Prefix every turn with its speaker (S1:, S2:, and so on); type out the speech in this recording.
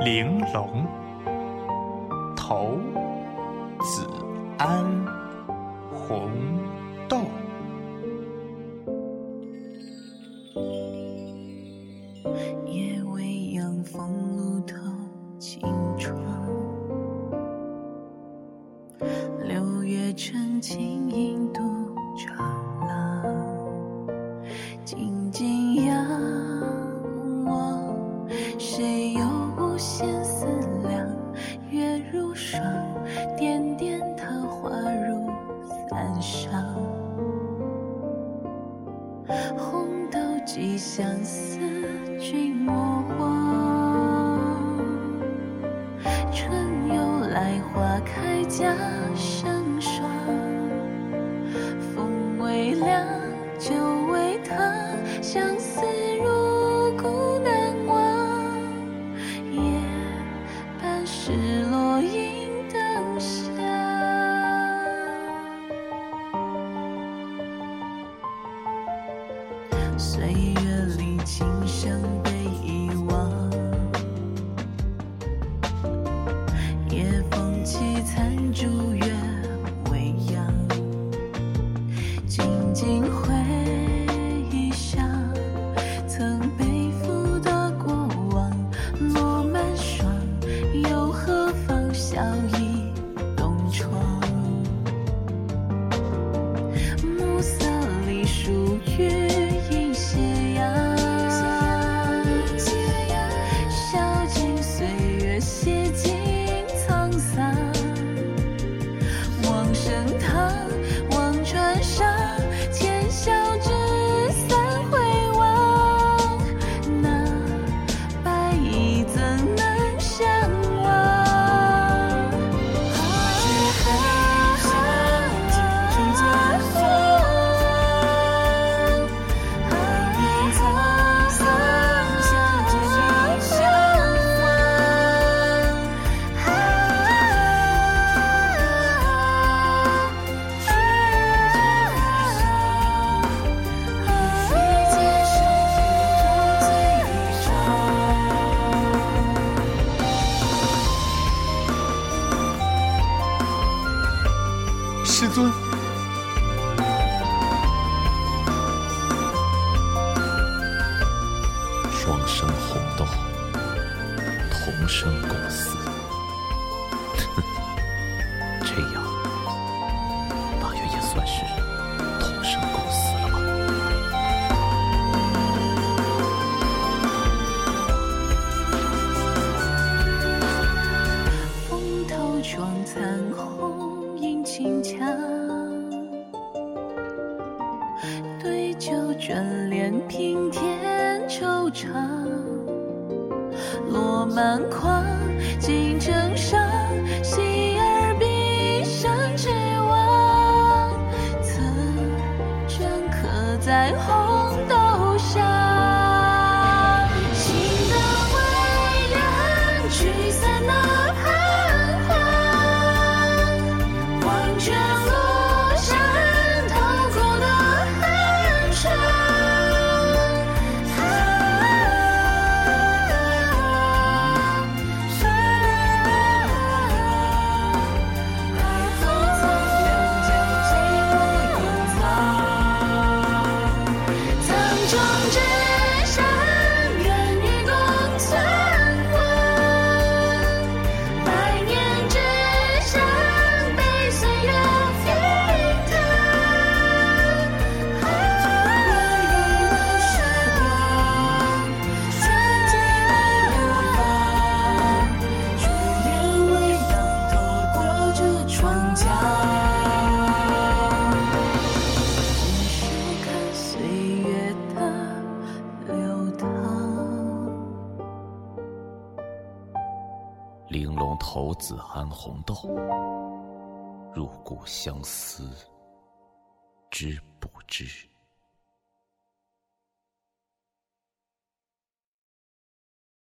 S1: 玲珑头，子安红豆。
S2: 夜未央，风露透青窗。六月晨，清影独。点点桃花如伞上红豆寄相思君莫忘春又来花开家乡岁月里琴声
S1: 师尊。
S3: 双生红豆同生共死。这样大约也算是同生共
S2: 眷恋平添惆怅，落满框，锦城上。
S3: 玲珑骰子安红豆入骨相思知不知？